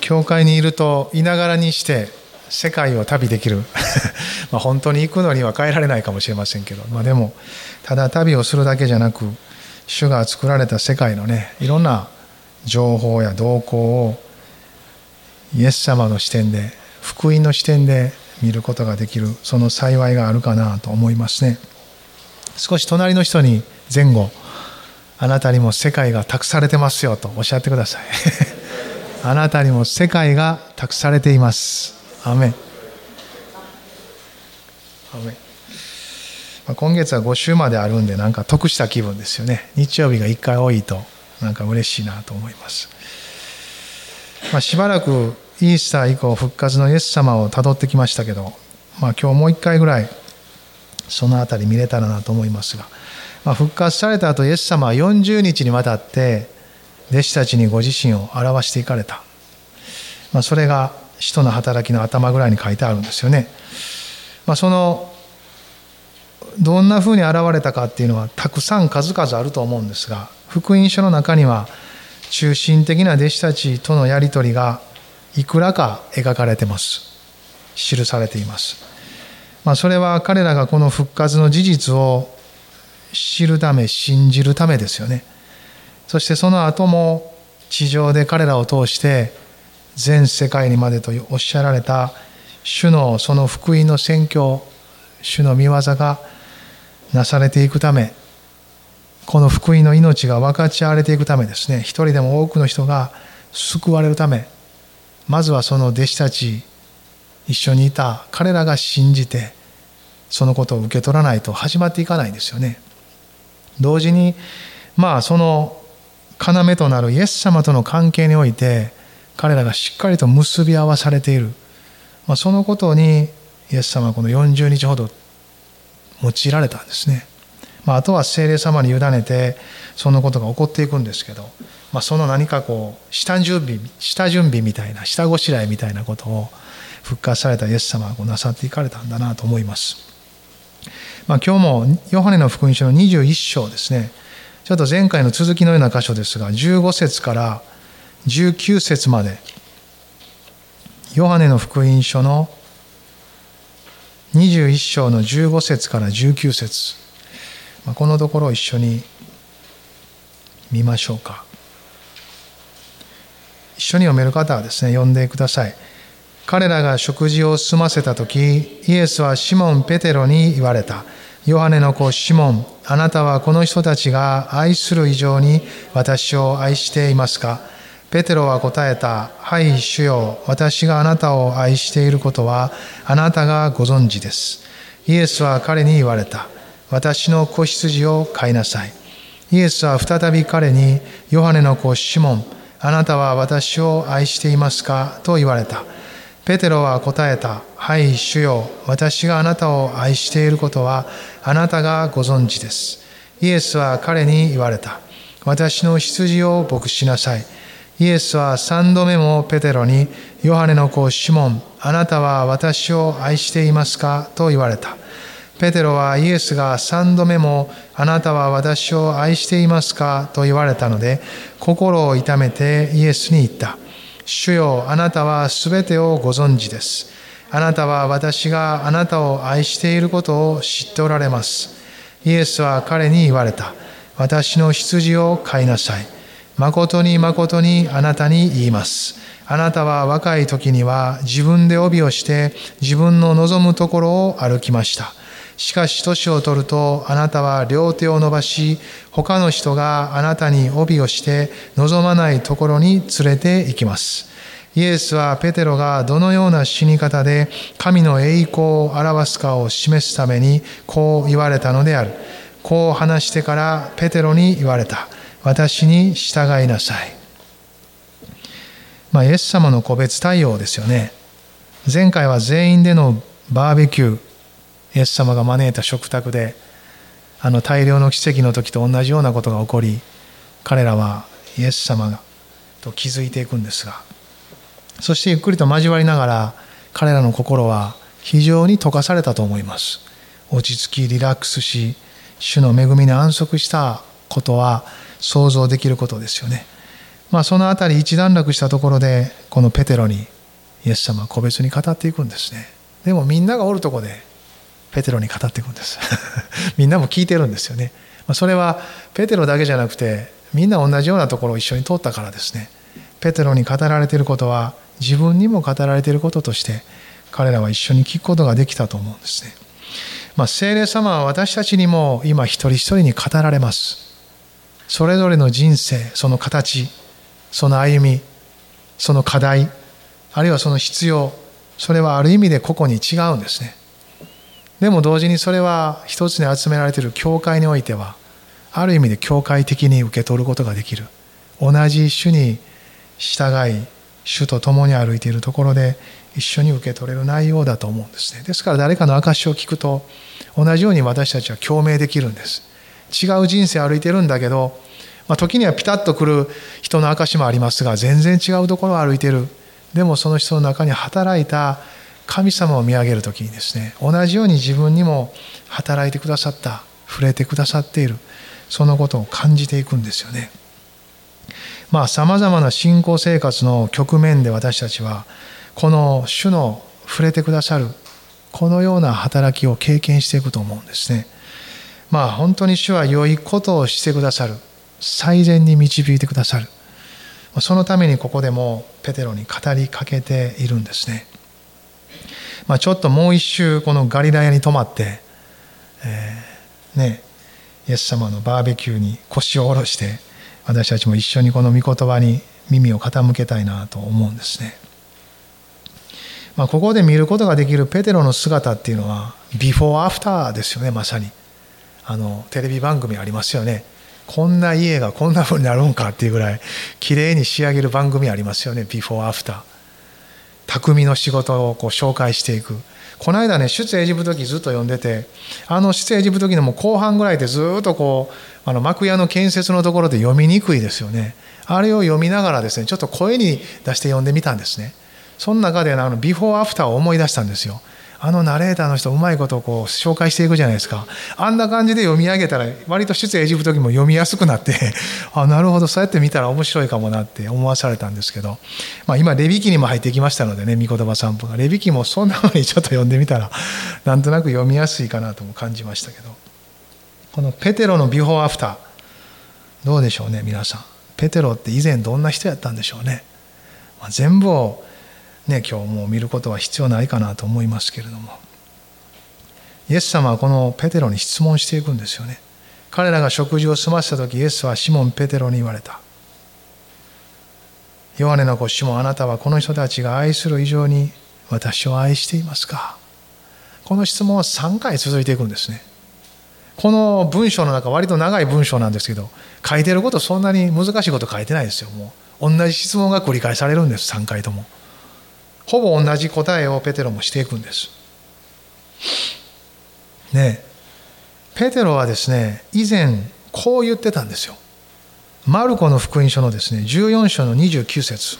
教会にいるといながらにして世界を旅できる。ま本当に行くのには変えられないかもしれませんけど、まあ、でもただ旅をするだけじゃなく主が作られた世界のねいろんな情報や動向をイエス様の視点で福音の視点で見ることができる。その幸いがあるかなと思いますね。少し隣の人に前後あなたにも世界が託されてますよとおっしゃってください。あなたにも世界が託されています。アメン。アメン。今月は5週まであるんでなんか得した気分ですよね。日曜日が1回多いとなんか嬉しいなと思います、まあ、しばらくイースター以降復活のイエス様をたどってきましたけど、まあ、今日もう1回ぐらいその辺り見れたらなと思いますが、まあ、復活された後イエス様は40日にわたって弟子たちにご自身を表していかれた、まあ、それが使徒の働きの頭ぐらいに書いてあるんですよね、まあ、そのどんなふうに現れたかっていうのはたくさん数々あると思うんですが福音書の中には中心的な弟子たちとのやり取りがいくらか描かれてます。記されています、まあ、それは彼らがこの復活の事実を知るため信じるためですよね。そしてその後も地上で彼らを通して全世界にまでとおっしゃられた主のその福音の宣教主の見業がなされていくためこの福音の命が分かち合われていくためですね一人でも多くの人が救われるためまずはその弟子たち一緒にいた彼らが信じてそのことを受け取らないと始まっていかないんですよね。同時にまあその要となるイエス様との関係において彼らがしっかりと結び合わされている、まあ、そのことにイエス様はこの40日ほど用いられたんですね。まあ、あとは精霊様に委ねてそのことが起こっていくんですけど、まあ、その何かこう下準備下準備みたいな下ごしらえみたいなことを復活されたイエス様がこうなさっていかれたんだなと思います。まあ、今日もヨハネの福音書の21章ですねちょっと前回の続きのような箇所ですが15節から19節までヨハネの福音書の21章の15節から19節。このところを一緒に見ましょうか。一緒に読める方はですね読んでください。彼らが食事を済ませた時イエスはシモン・ペテロに言われた。ヨハネの子シモンあなたはこの人たちが愛する以上に私を愛していますか？ペテロは答えた。はい、主よ。私があなたを愛していることは、あなたがご存知です。イエスは彼に言われた。私の子羊を飼いなさい。イエスは再び彼に、ヨハネの子シモン、あなたは私を愛していますか？と言われた。ペテロは答えた。はい、主よ。私があなたを愛していることは、あなたがご存知です。イエスは彼に言われた。私の羊を牧しなさい。イエスは三度目もペテロに、ヨハネの子シモン、あなたは私を愛していますかと言われた。ペテロはイエスが三度目も、あなたは私を愛していますかと言われたので、心を痛めてイエスに言った。主よ、あなたはすべてをご存知です。あなたは私があなたを愛していることを知っておられます。イエスは彼に言われた。私の羊を飼いなさい。誠に誠にあなたに言います。あなたは若い時には自分で帯をして自分の望むところを歩きました。しかし年を取るとあなたは両手を伸ばし他の人があなたに帯をして望まないところに連れて行きます。イエスはペテロがどのような死に方で神の栄光を表すかを示すためにこう言われたのである。こう話してからペテロに言われた。私に従いなさい。まあ、イエス様の個別対応ですよね。前回は全員でのバーベキュー、イエス様が招いた食卓で、あの大量の奇跡の時と同じようなことが起こり、彼らはイエス様と気づいていくんですが、そしてゆっくりと交わりながら、彼らの心は非常に溶かされたと思います。落ち着き、リラックスし、主の恵みに安息したことは、想像できることですよね。まあ、その辺り一段落したところでこのペテロにイエス様は個別に語っていくんですねでもみんながおるとこでペテロに語っていくんです みんなも聞いてるんですよねそれはペテロだけじゃなくてみんな同じようなところを一緒に通ったからですねペテロに語られていることは自分にも語られていることとして彼らは一緒に聞くことができたと思うんですね。まあ、聖霊様は私たちにも今一人一人に語られます。それぞれの人生、その形、その歩み、その課題、あるいはその必要、それはある意味で個々に違うんですね。でも同時にそれは一つに集められている教会においては、ある意味で教会的に受け取ることができる。同じ種に従い、主と共に歩いているところで一緒に受け取れる内容だと思うんですね。ですから誰かの証を聞くと同じように私たちは共鳴できるんです。違う人生歩いてるんだけど、まあ、時にはピタッと来る人の証もありますが全然違うところを歩いてる。でもその人の中に働いた神様を見上げる時にですね同じように自分にも働いてくださった触れてくださっているそのことを感じていくんですよね。まあさまざまな信仰生活の局面で私たちはこの主の触れてくださるこのような働きを経験していくと思うんですね。まあ本当に主は良いことをしてくださる最善に導いてくださるそのためにここでもペテロに語りかけているんですね。まあ、ちょっともう一周このガリラヤに泊まって、えー、ねイエス様のバーベキューに腰を下ろして私たちも一緒にこの御言葉に耳を傾けたいなと思うんですね。まあ、ここで見ることができるペテロの姿っていうのはビフォーアフターですよねまさに。あのテレビ番組ありますよね。こんな家がこんな風になるんかっていうぐらい綺麗に仕上げる番組ありますよねビフォーアフター。匠の仕事をこう紹介していく。この間ね出エジプト記ずっと読んでてあの出エジプト記のもう後半ぐらいでずっとこうあの幕屋の建設のところで読みにくいですよね。あれを読みながらですねちょっと声に出して読んでみたんですね。その中であのビフォーアフターを思い出したんですよ。あのナレーターの人うまいことをこう紹介していくじゃないですか。あんな感じで読み上げたら割と出エジプト記も読みやすくなって あなるほどそうやって見たら面白いかもなって思わされたんですけど、まあ、今レビ記にも入ってきましたのでね御言葉散歩が。レビ記もそんなふうにちょっと読んでみたら なんとなく読みやすいかなとも感じましたけど。このペテロのビフォーアフターどうでしょうね皆さん。ペテロって以前どんな人やったんでしょうね、まあ、全部をね、今日も見ることは必要ないかなと思いますけれども。イエス様はこのペテロに質問していくんですよね。彼らが食事を済ませた時イエスはシモン・ペテロに言われた。ヨハネの子シモンあなたはこの人たちが愛する以上に私を愛していますか。この質問は3回続いていくんですね。この文章の中割と長い文章なんですけど書いてることそんなに難しいこと書いてないですよ。もう同じ質問が繰り返されるんです3回とも。ほぼ同じ答えをペテロもしていくんです。ねペテロはですね以前こう言ってたんですよ。マルコの福音書のですね14章の29節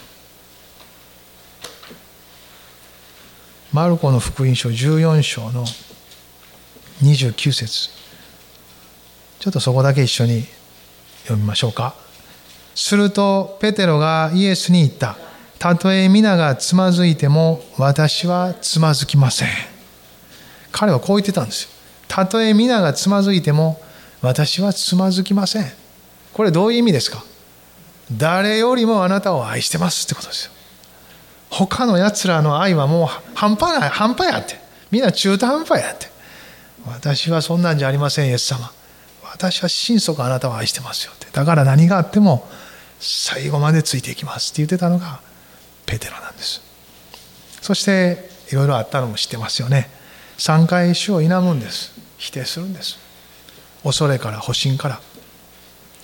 マルコの福音書14章の29節ちょっとそこだけ一緒に読みましょうか。するとペテロがイエスに言った。たとえ皆がつまずいても私はつまずきません。彼はこう言ってたんですよ。たとえ皆がつまずいても私はつまずきません。これどういう意味ですか？誰よりもあなたを愛してますってことですよ。他の奴らの愛はもう半端ない、半端やって。みんな中途半端やって。私はそんなんじゃありません、イエス様。私は心底あなたを愛してますよって。だから何があっても最後までついていきますって言ってたのがペテロなんです。そしていろいろあったのも知ってますよね。3回主を否むんです。否定するんです。恐れから保身から。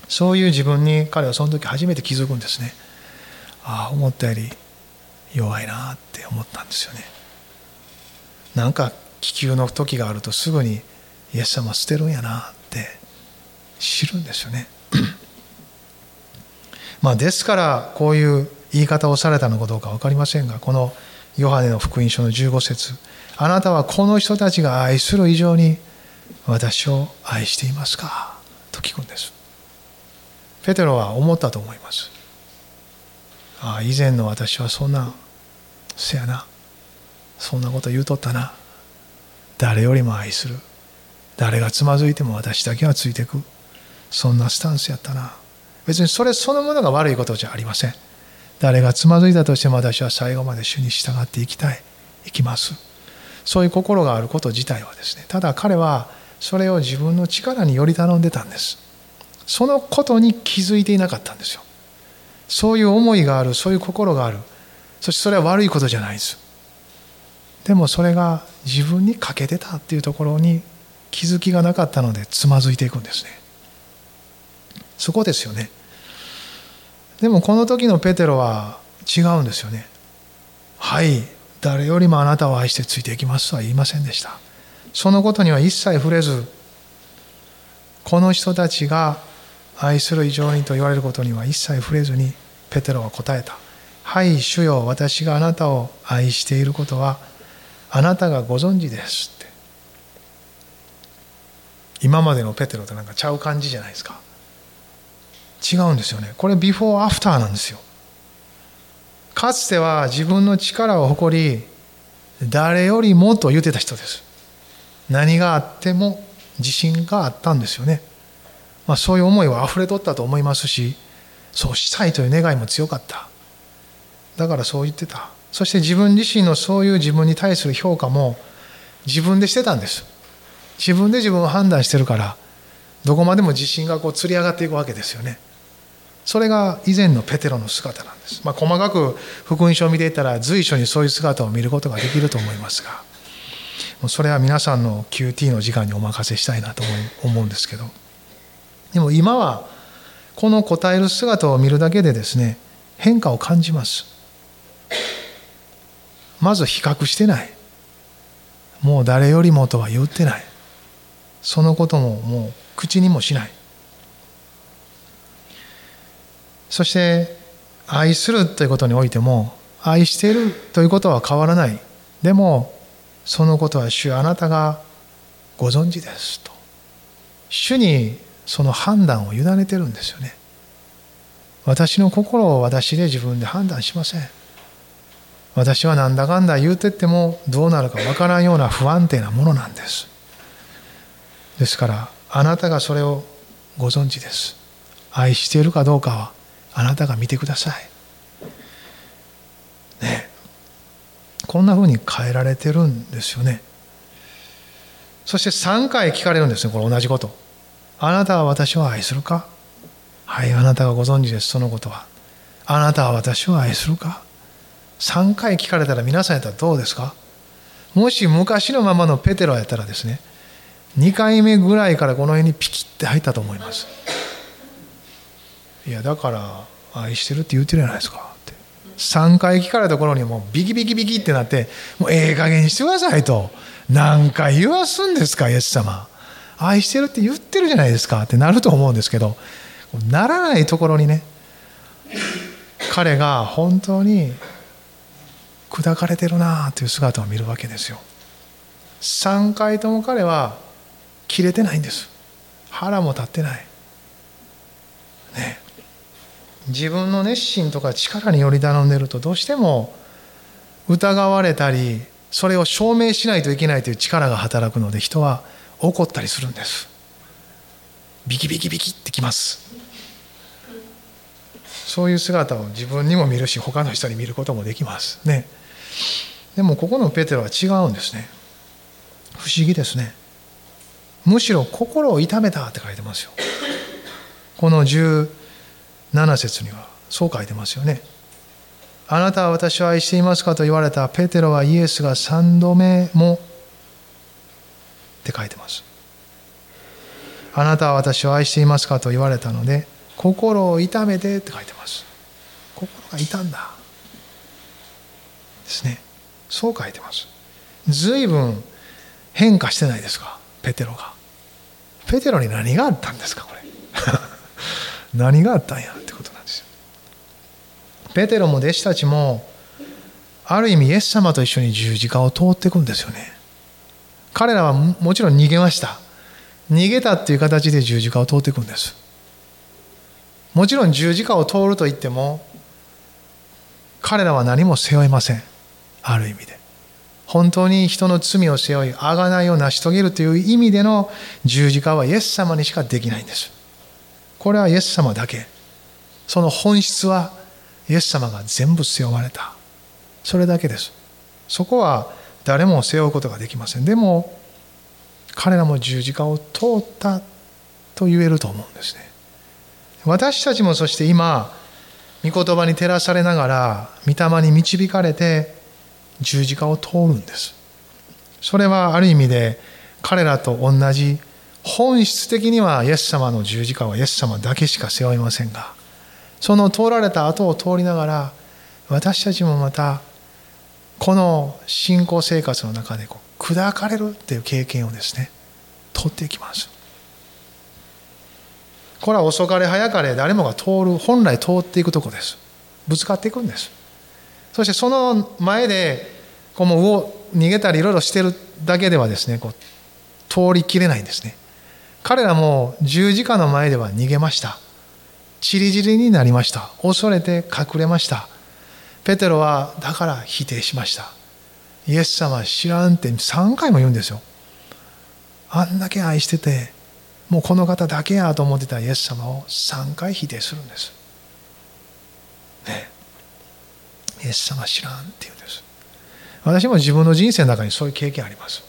そういう自分に彼はその時初めて気づくんですね。ああ思ったより弱いなって思ったんですよね。なんか気球の時があるとすぐにイエス様捨てるんやなって知るんですよね。まあですからこういう言い方をされたのかどうか分かりませんがこのヨハネの福音書の15節あなたはこの人たちが愛する以上に私を愛していますか?」と聞くんです。ペテロは思ったと思います。ああ以前の私はそんなせやな。そんなこと言うとったな。誰よりも愛する。誰がつまずいても私だけはついていく。そんなスタンスやったな。別にそれそのものが悪いことじゃありません。誰がつまずいたとしても私は最後まで主に従っていきたい。いきます。そういう心があること自体はですねただ彼はそれを自分の力により頼んでたんです。そのことに気づいていなかったんですよ。そういう思いがあるそういう心がある。そしてそれは悪いことじゃないです。でもそれが自分に欠けてたっていうところに気づきがなかったのでつまずいていくんですね。そこですよね。でもこの時のペテロは違うんですよね。はい誰よりもあなたを愛してついていきますとは言いませんでした。そのことには一切触れずこの人たちが愛する以上にと言われることには一切触れずにペテロは答えた「はい主よ私があなたを愛していることはあなたがご存知です」って。今までのペテロとなんかちゃう感じじゃないですか。違うんですよね。これビフォーアフターなんですよ。かつては自分の力を誇り誰よりもと言ってた人です。何があっても自信があったんですよね、まあ、そういう思いは溢れとったと思いますしそうしたいという願いも強かった。だからそう言ってた。そして自分自身のそういう自分に対する評価も自分でしてたんです。自分で自分を判断してるからどこまでも自信がこうつり上がっていくわけですよね。それが以前のペテロの姿なんです、まあ、細かく福音書を見ていたら随所にそういう姿を見ることができると思いますがもうそれは皆さんの QT の時間にお任せしたいなと思うんですけど。でも今はこの答える姿を見るだけでですね変化を感じます。まず比較してない。もう誰よりもとは言ってない。そのことももう口にもしない。そして愛するということにおいても愛しているということは変わらない。でもそのことは主あなたがご存知ですと。主にその判断を委ねてるんですよね。私の心を私で自分で判断しません。私はなんだかんだ言うてってもどうなるかわからんような不安定なものなんです。ですからあなたがそれをご存知です。愛しているかどうかはあなたが見てください。ね。こんなふうに変えられてるんですよね。そして3回聞かれるんですねこれ同じこと。あなたは私を愛するか？はいあなたがご存知ですそのことは。あなたは私を愛するか？3回聞かれたら皆さんやったらどうですか？もし昔のままのペテロやったらですね2回目ぐらいからこの辺にピキッて入ったと思います。いやだから愛してるって言ってるじゃないですか。って3回聞かれた頃にもうビキビキビキってなってもうええ加減にしてくださいと。何回言わすんですかイエス様。愛してるって言ってるじゃないですか。ってなると思うんですけどならないところにね彼が本当に砕かれてるなあという姿を見るわけですよ。3回とも彼は切れてないんです。腹も立ってない。ね。自分の熱心とか力により頼んでるとどうしても疑われたりそれを証明しないといけないという力が働くので人は怒ったりするんです。ビキビキビキってきます。そういう姿を自分にも見るし他の人に見ることもできます。ね。でもここのペテロは違うんですね。不思議ですね。むしろ心を痛めたって書いてますよ。この7節にはそう書いてますよね。あなたは私を愛していますかと言われたペテロはイエスが3度目もって書いてます。あなたは私を愛していますかと言われたので心を痛めてって書いてます。心が痛んだ。ですね。そう書いてます。随分変化してないですかペテロが。ペテロに何があったんですかこれ。何があったんやってことなんですよ。ペテロも弟子たちもある意味イエス様と一緒に十字架を通っていくんですよね。彼らはもちろん逃げました。逃げたっていう形で十字架を通っていくんです。もちろん十字架を通るといっても彼らは何も背負いません。ある意味で。本当に人の罪を背負い贖いを成し遂げるという意味での十字架はイエス様にしかできないんです。これはイエス様だけ。その本質はイエス様が全部背負われた。それだけです。そこは誰も背負うことができません。でも彼らも十字架を通ったと言えると思うんですね。私たちもそして今御言葉に照らされながら御霊に導かれて十字架を通るんです。それはある意味で彼らと同じ本質的にはイエス様の十字架はイエス様だけしか背負いませんがその通られた後を通りながら私たちもまたこの信仰生活の中でこう砕かれるっていう経験をですね取っていきます。これは遅かれ早かれ誰もが通る本来通っていくとこです。ぶつかっていくんです。そしてその前でこうもう逃げたりいろいろしてるだけではですねこう通りきれないんですね。彼らも十字架の前では逃げましたちりぢりになりました恐れて隠れましたペテロはだから否定しましたイエス様知らんって3回も言うんですよあんだけ愛しててもうこの方だけやと思ってたイエス様を3回否定するんです。ねイエス様知らんって言うんです。私も自分の人生の中にそういう経験あります。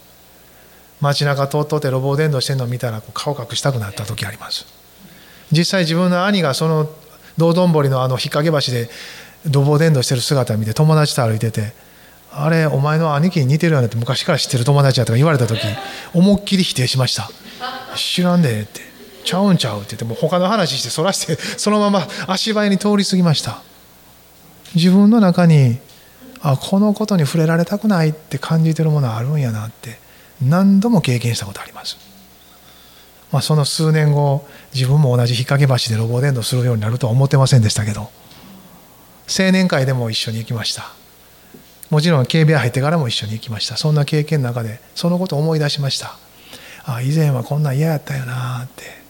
街中通っとって路傍伝道してるのを見たらこう顔隠したくなった時あります。実際自分の兄がその道頓堀のあの引っ掛け橋で路傍伝道してる姿見て友達と歩いてて「あれお前の兄貴に似てるよね」って昔から知ってる友達やとか言われた時思いっきり否定しました。知らんでってちゃうんちゃうって言ってもう他の話してそらしてそのまま足早に通り過ぎました自分の中にあこのことに触れられたくないって感じてるものあるんやなって何度も経験したことあります、まあ、その数年後自分も同じ引っ掛け橋でロボ伝道するようになるとは思ってませんでしたけど青年会でも一緒に行きました。もちろん警備屋入ってからも一緒に行きました。そんな経験の中でそのことを思い出しました。あ以前はこんなん嫌やったよなって。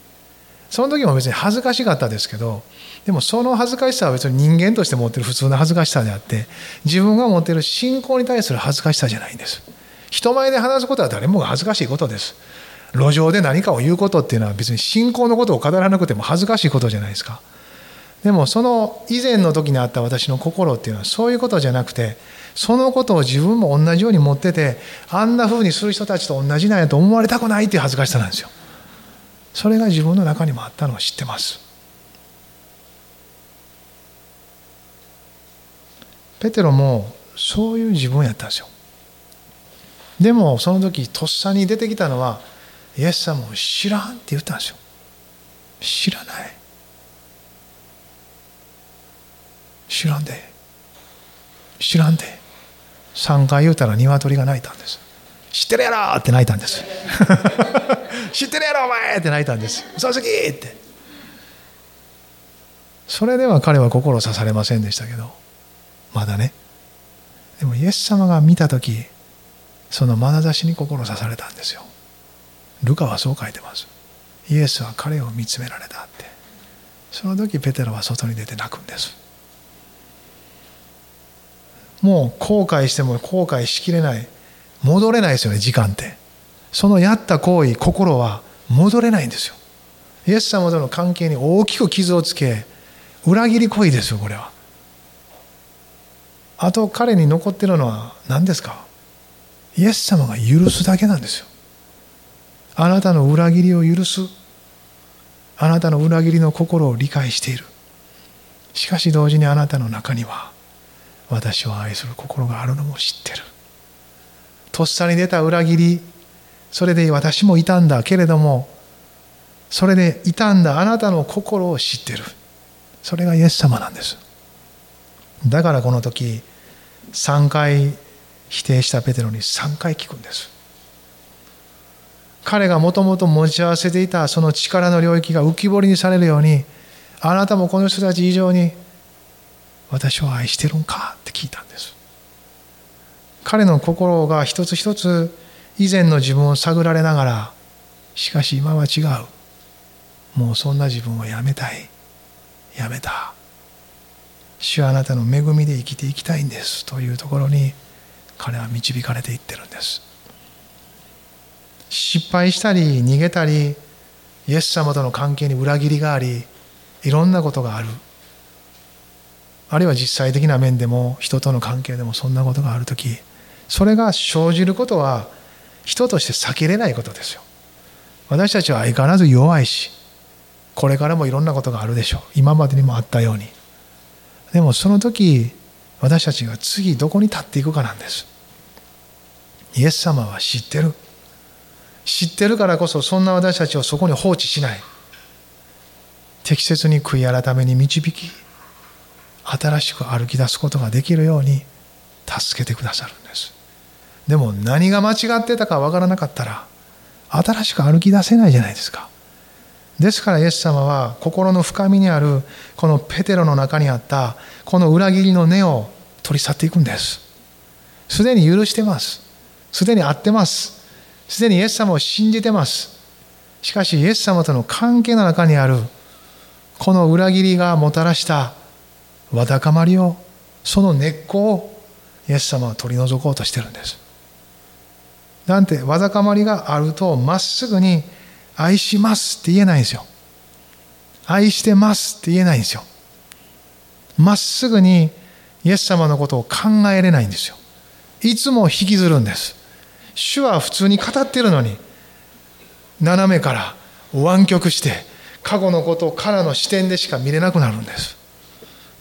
その時も別に恥ずかしかったですけどでもその恥ずかしさは別に人間として持ってる普通の恥ずかしさであって自分が持ってる信仰に対する恥ずかしさじゃないんです。人前で話すことは誰もが恥ずかしいことです。路上で何かを言うことっていうのは別に信仰のことを語らなくても恥ずかしいことじゃないですか。でもその以前の時にあった私の心っていうのはそういうことじゃなくてそのことを自分も同じように持っててあんな風にする人たちと同じなんやと思われたくないっていう恥ずかしさなんですよ。それが自分の中にもあったのを知ってます。ペテロもそういう自分やったんですよ。でもその時とっさに出てきたのはイエス様を知らんって言ったんですよ。知らない。知らんで。知らんで。3回言うたら鶏が鳴いたんです。知ってるやろって泣いたんです。知ってるやろお前って泣いたんです。嘘つきって。それでは彼は心を刺されませんでしたけどまだね。でもイエス様が見た時その眼差しに心刺されたんですよ。ルカはそう書いてます。イエスは彼を見つめられたって。その時ペテロは外に出て泣くんです。もう後悔しても後悔しきれない。戻れないですよね時間って。そのやった行為心は戻れないんですよ。イエス様との関係に大きく傷をつけ裏切り行為ですよこれは。あと彼に残ってるのは何ですか？イエス様が許すだけなんですよ。あなたの裏切りを許す。あなたの裏切りの心を理解している。しかし同時にあなたの中には私を愛する心があるのも知ってる。とっさに出た裏切りそれで私もいたんだけれどもそれでいたんだあなたの心を知ってる。それがイエス様なんです。だからこの時3回否定したペテロに3回聞くんです。彼がもともと持ち合わせていたその力の領域が浮き彫りにされるようにあなたもこの人たち以上に私を愛してるんかって聞いたんです。彼の心が一つ一つ以前の自分を探られながらしかし今は違う。もうそんな自分をやめたい。やめた。主はあなたの恵みで生きていきたいんです。というところに彼は導かれていってるんです。失敗したり逃げたりイエス様との関係に裏切りがありいろんなことがある。あるいは実際的な面でも人との関係でもそんなことがある時それが生じることは人として避けれないことですよ。私たちは相変わらず弱いしこれからもいろんなことがあるでしょう。今までにもあったように。でもその時私たちが次どこに立っていくかなんです。イエス様は知ってる。知ってるからこそそんな私たちをそこに放置しない。適切に悔い改めに導き新しく歩き出すことができるように助けてくださるんです。でも何が間違ってたかわからなかったら新しく歩き出せないじゃないですか。ですからイエス様は心の深みにあるこのペテロの中にあったこの裏切りの根を取り去っていくんです。すでに許してます。すでに会ってます。すでにイエス様を信じてます。しかしイエス様との関係の中にあるこの裏切りがもたらしたわだかまりをその根っこをイエス様は取り除こうとしてるんです。なんてわだかまりがあるとまっすぐに愛しますって言えないんですよ。愛してますって言えないんですよ。まっすぐにイエス様のことを考えれないんですよ。いつも引きずるんです。主は普通に語ってるのに斜めから湾曲して過去のことからの視点でしか見れなくなるんです。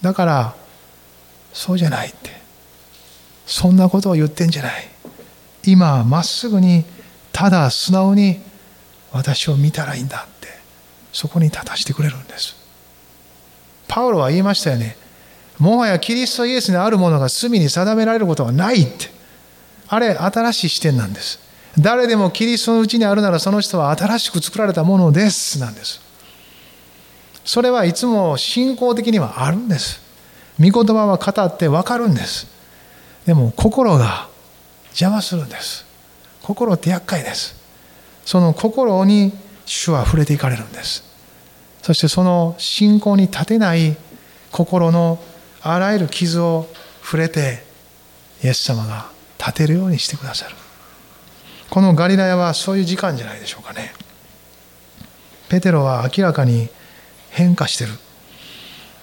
だからそうじゃないって。そんなことを言ってんじゃない。今まっすぐにただ素直に私を見たらいいんだってそこに立たせてくれるんです。パウロは言いましたよね。もはやキリストイエスにあるものが罪に定められることはないって。あれ新しい視点なんです。誰でもキリストのうちにあるならその人は新しく作られたものですなんです。それはいつも信仰的にはあるんです。御言葉は語って分かるんです。でも心が邪魔するんです。心って厄介です。その心に主は触れていかれるんです。そしてその信仰に立てない心のあらゆる傷を触れてイエス様が立てるようにしてくださる。このガリラヤはそういう時間じゃないでしょうかね。ペテロは明らかに変化してる。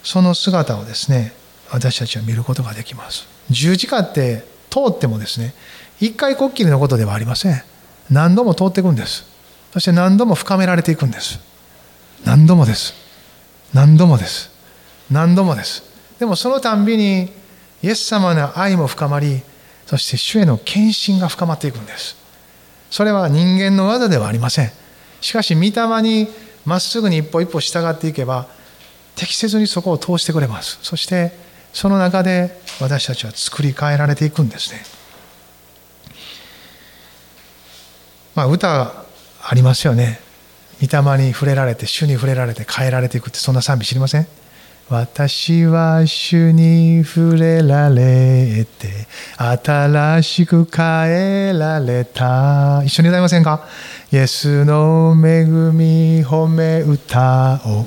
その姿をですね私たちは見ることができます。十字架って通ってもですね一回こっきりのことではありません。何度も通っていくんです。そして何度も深められていくんです。何度もです。何度もです。何度もです。でもそのたんびにイエス様の愛も深まりそして主への献身が深まっていくんです。それは人間の技ではありません。しかし御霊にまっすぐに一歩一歩従っていけば適切にそこを通してくれます。そしてその中で私たちは作り変えられていくんですね。まあ歌ありますよね。御霊に触れられて主に触れられて変えられていくってそんな賛美知りません？私は主に触れられて新しく変えられた。一緒に歌いませんか？イエスの恵み褒め歌おう。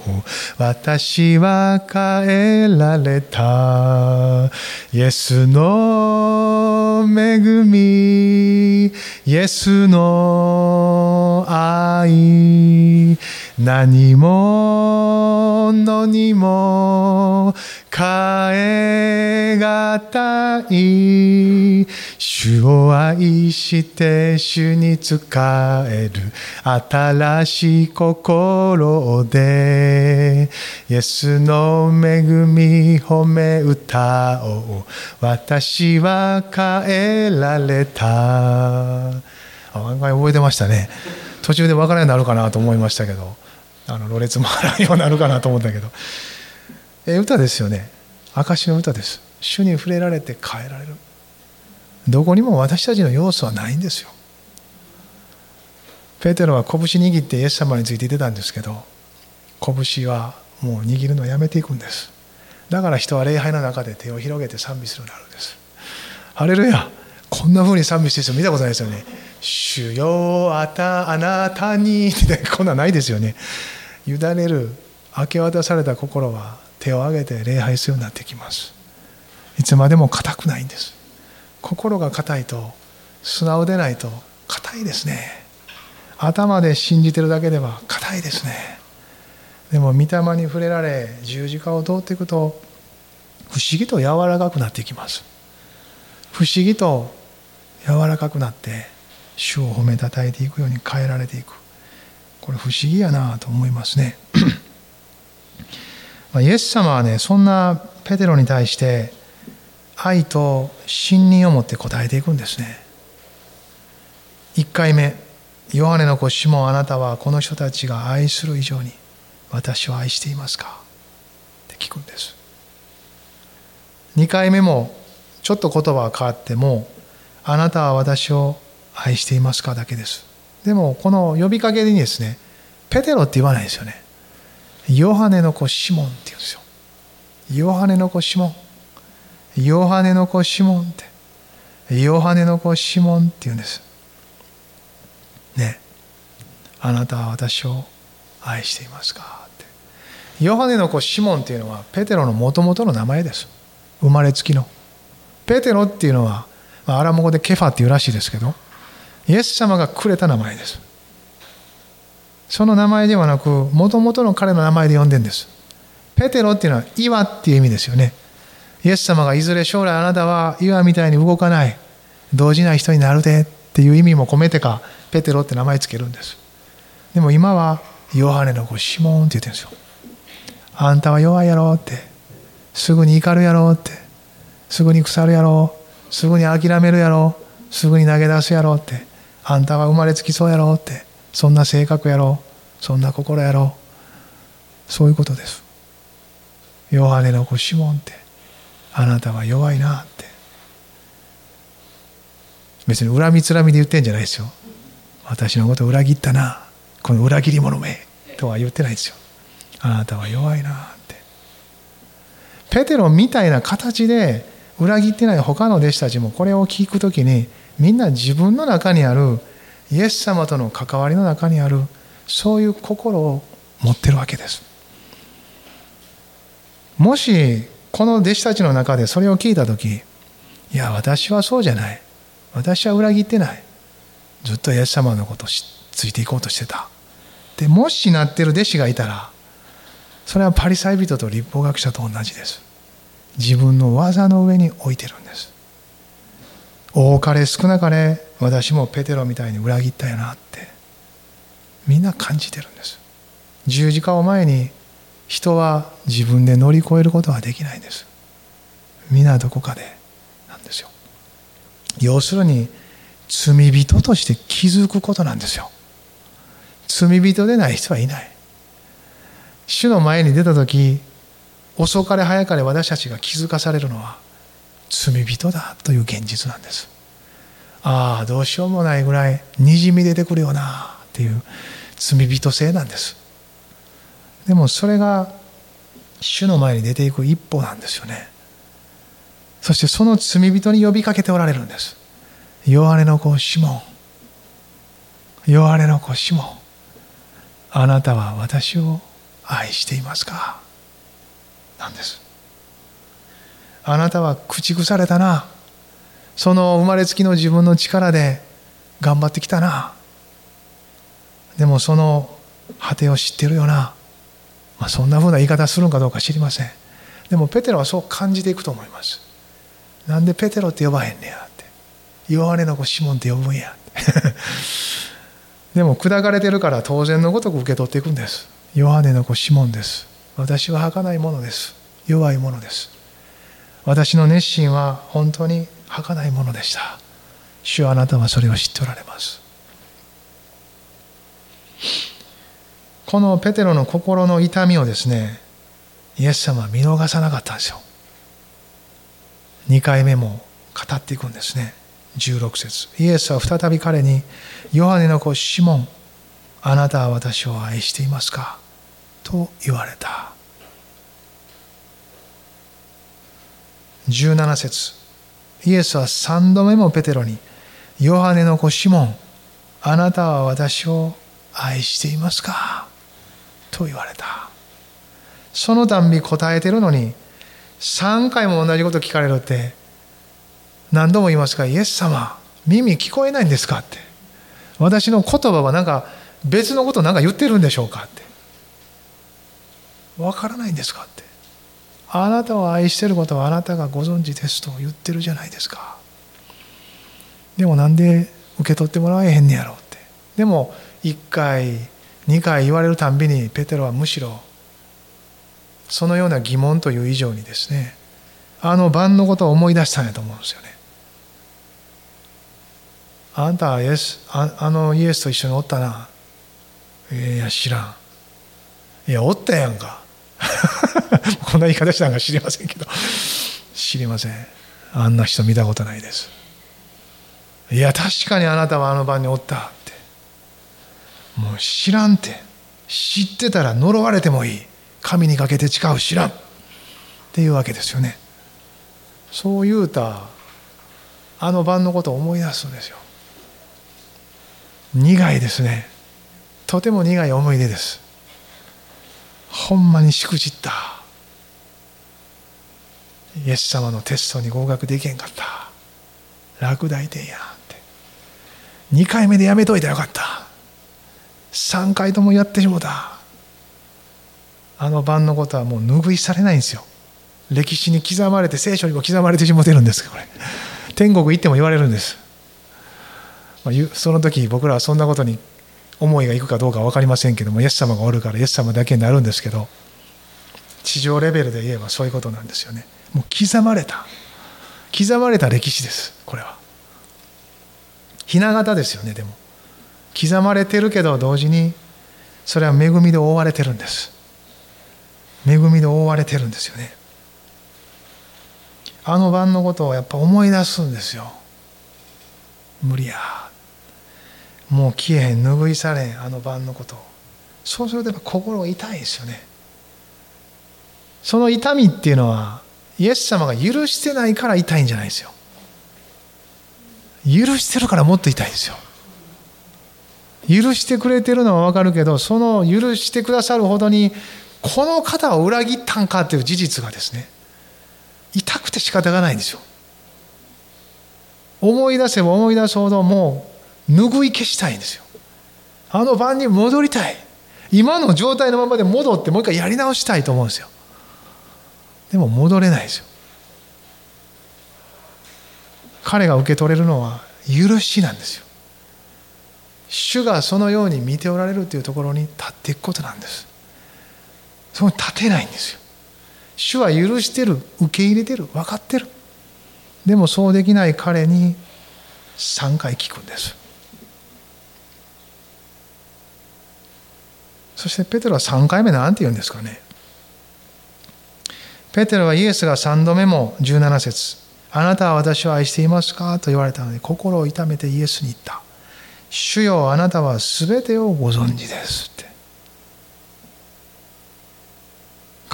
私は変えられた。イエスの恵みイエスの愛。何者にも変えがたい。主を愛して主に仕える。新しい心でイエスの恵み褒め歌おう。私は変えられた。案外覚えてましたね。途中で分からないようになるかなと思いましたけど。あのろれつ回らんようになるかなと思ったけど。え歌ですよね。証の歌です。主に触れられて変えられる。どこにも私たちの要素はないんですよ。ペテロは拳握ってイエス様について言ってたんですけど拳はもう握るのをやめていくんです。だから人は礼拝の中で手を広げて賛美するようになるんです。ハレルヤこんな風に賛美してる人見たことないですよね。主よあたあなたにってこんなんないですよね。委ねる明け渡された心は手を挙げて礼拝するようになってきます。いつまでも硬くないんです。心が硬いと素直でないと硬いですね。頭で信じてるだけでは硬いですね。でも御霊に触れられ十字架を通っていくと不思議と柔らかくなっていきます。不思議と柔らかくなって主を褒めたたえていくように変えられていく。これ不思議やなと思いますね。イエス様はねそんなペテロに対して愛と信任を持って答えていくんですね。1回目。ヨハネの子シモンあなたはこの人たちが愛する以上に私を愛していますか？って聞くんです。2回目もちょっと言葉は変わってもあなたは私を愛していますかだけです。でもこの呼びかけにですねペテロって言わないですよね。ヨハネの子シモンって言うんですよ。ヨハネの子シモン。ヨハネの子シモンって。ヨハネの子シモンって言うんです。ね。あなたは私を愛していますか？って。ヨハネの子シモンっていうのはペテロのもともとの名前です。生まれつきの。ペテロっていうのはアラモ語でケファっていうらしいですけどイエス様がくれた名前です。その名前ではなくもともとの彼の名前で呼んでんです。ペテロっていうのは岩っていう意味ですよね。イエス様がいずれ将来あなたは岩みたいに動かない。動じない人になるで。っていう意味も込めてかペテロって名前つけるんです。でも今はヨハネの子シモンって言ってるんですよ。あんたは弱いやろってすぐに怒るやろってすぐに腐るやろすぐに諦めるやろすぐに投げ出すやろってあんたは生まれつきそうやろってそんな性格やろそんな心やろそういうことです。ヨハネの子シモンってあなたは弱いなって。別に恨みつらみで言ってんじゃないですよ。私のこと裏切ったな。この裏切り者め。とは言ってないですよ。あなたは弱いなって。ペテロみたいな形で裏切ってない他の弟子たちもこれを聞くときにみんな自分の中にあるイエス様との関わりの中にあるそういう心を持ってるわけです。もしこの弟子たちの中でそれを聞いた時いや私はそうじゃない。私は裏切ってない。ずっとイエス様のことをついていこうとしてた。でもしなってる弟子がいたらそれはパリサイ人と立法学者と同じです。自分の技の上に置いてるんです。多かれ少なかれ私もペテロみたいに裏切ったよなってみんな感じてるんです。十字架を前に人は自分で乗り越えることはできないんです。皆どこかで要するに罪人として気づくことなんですよ。罪人でない人はいない。主の前に出た時遅かれ早かれ私たちが気づかされるのは罪人だという現実なんです。ああどうしようもないぐらいにじみ出てくるよなっていう罪人性なんです。でもそれが主の前に出ていく一歩なんですよね。そしてその罪人に呼びかけておられるんです。ヨハネの子シモン。ヨハネの子シモン。あなたは私を愛していますか？なんです。あなたは駆逐されたな。その生まれつきの自分の力で頑張ってきたな。でもその果てを知ってるよな、まあ、そんなふうな言い方するのかどうか知りません。でもペテロはそう感じていくと思います。なんでペテロって呼ばへんねやって。ヨハネの子シモンって呼ぶんや でも砕かれてるから当然のごとく受け取っていくんです。ヨハネの子シモンです。私は儚いものです。弱いものです。私の熱心は本当に儚いものでした。主はあなたはそれを知っておられます。このペテロの心の痛みをですねイエス様は見逃さなかったんですよ。2回目も語っていくんですね。16節。イエスは再び彼にヨハネの子シモンあなたは私を愛していますか？と言われた。17節。イエスは3度目もペテロにヨハネの子シモンあなたは私を愛していますか？と言われた。そのたんび答えてるのに3回も同じこと聞かれるって何度も言いますがイエス様耳聞こえないんですかって。私の言葉はなんか別のことなんか言ってるんでしょうかって。わからないんですかって。あなたを愛してることはあなたがご存知ですと言ってるじゃないですか。でもなんで受け取ってもらえへんねやろうって。でも1回2回言われるたんびにペテロはむしろそのような疑問という以上にですねあの晩のことを思い出したんやと思うんですよね。あんたはイエスああのイエスと一緒におったな。いや知らん。いやおったやんか。こんな言い方したんか知りませんけど。知りません。あんな人見たことないです。いや確かにあなたはあの晩におったって。もう知らんって。知ってたら呪われてもいい。神にかけて誓う知らんっていうわけですよね。そう言うたあの晩のことを思い出すんですよ。苦いですね。とても苦い思い出です。ほんまにしくじった。イエス様のテストに合格できへんかった。落第点やって。2回目でやめといたらよかった。3回ともやってしもた。あの晩のことはもう拭いされないんですよ。歴史に刻まれて聖書にも刻まれてしもてるんですこれ。天国行っても言われるんです。その時僕らはそんなことに思いがいくかどうか分かりませんけどもイエス様がおるからイエス様だけになるんですけど地上レベルで言えばそういうことなんですよね。もう刻まれた。刻まれた歴史ですこれは。ひな形ですよねでも。刻まれてるけど同時にそれは恵みで覆われてるんです。恵みで覆われてるんですよね。あの晩のことをやっぱ思い出すんですよ。無理や。もう消えへん拭いされんあの晩のことそうするとやっぱ心が痛いですよね。その痛みっていうのはイエス様が許してないから痛いんじゃないですよ。許してるからもっと痛いんですよ。許してくれてるのは分かるけどその許してくださるほどにこの方を裏切ったんかっていう事実がですね痛くて仕方がないんですよ。思い出せば思い出すほどもう拭い消したいんですよ。あの晩に戻りたい。今の状態のままで戻ってもう一回やり直したいと思うんですよ。でも戻れないですよ。彼が受け取れるのは許しなんですよ。主がそのように見ておられるというところに立っていくことなんです。そこに立てないんですよ。主は許してる受け入れてる分かってる。でもそうできない彼に3回聞くんです。そしてペテロは3回目なんて言うんですかね。ペテロはイエスが3度目も17節。あなたは私を愛していますか?」と言われたので心を痛めてイエスに言った「主よあなたは全てをご存知です」って。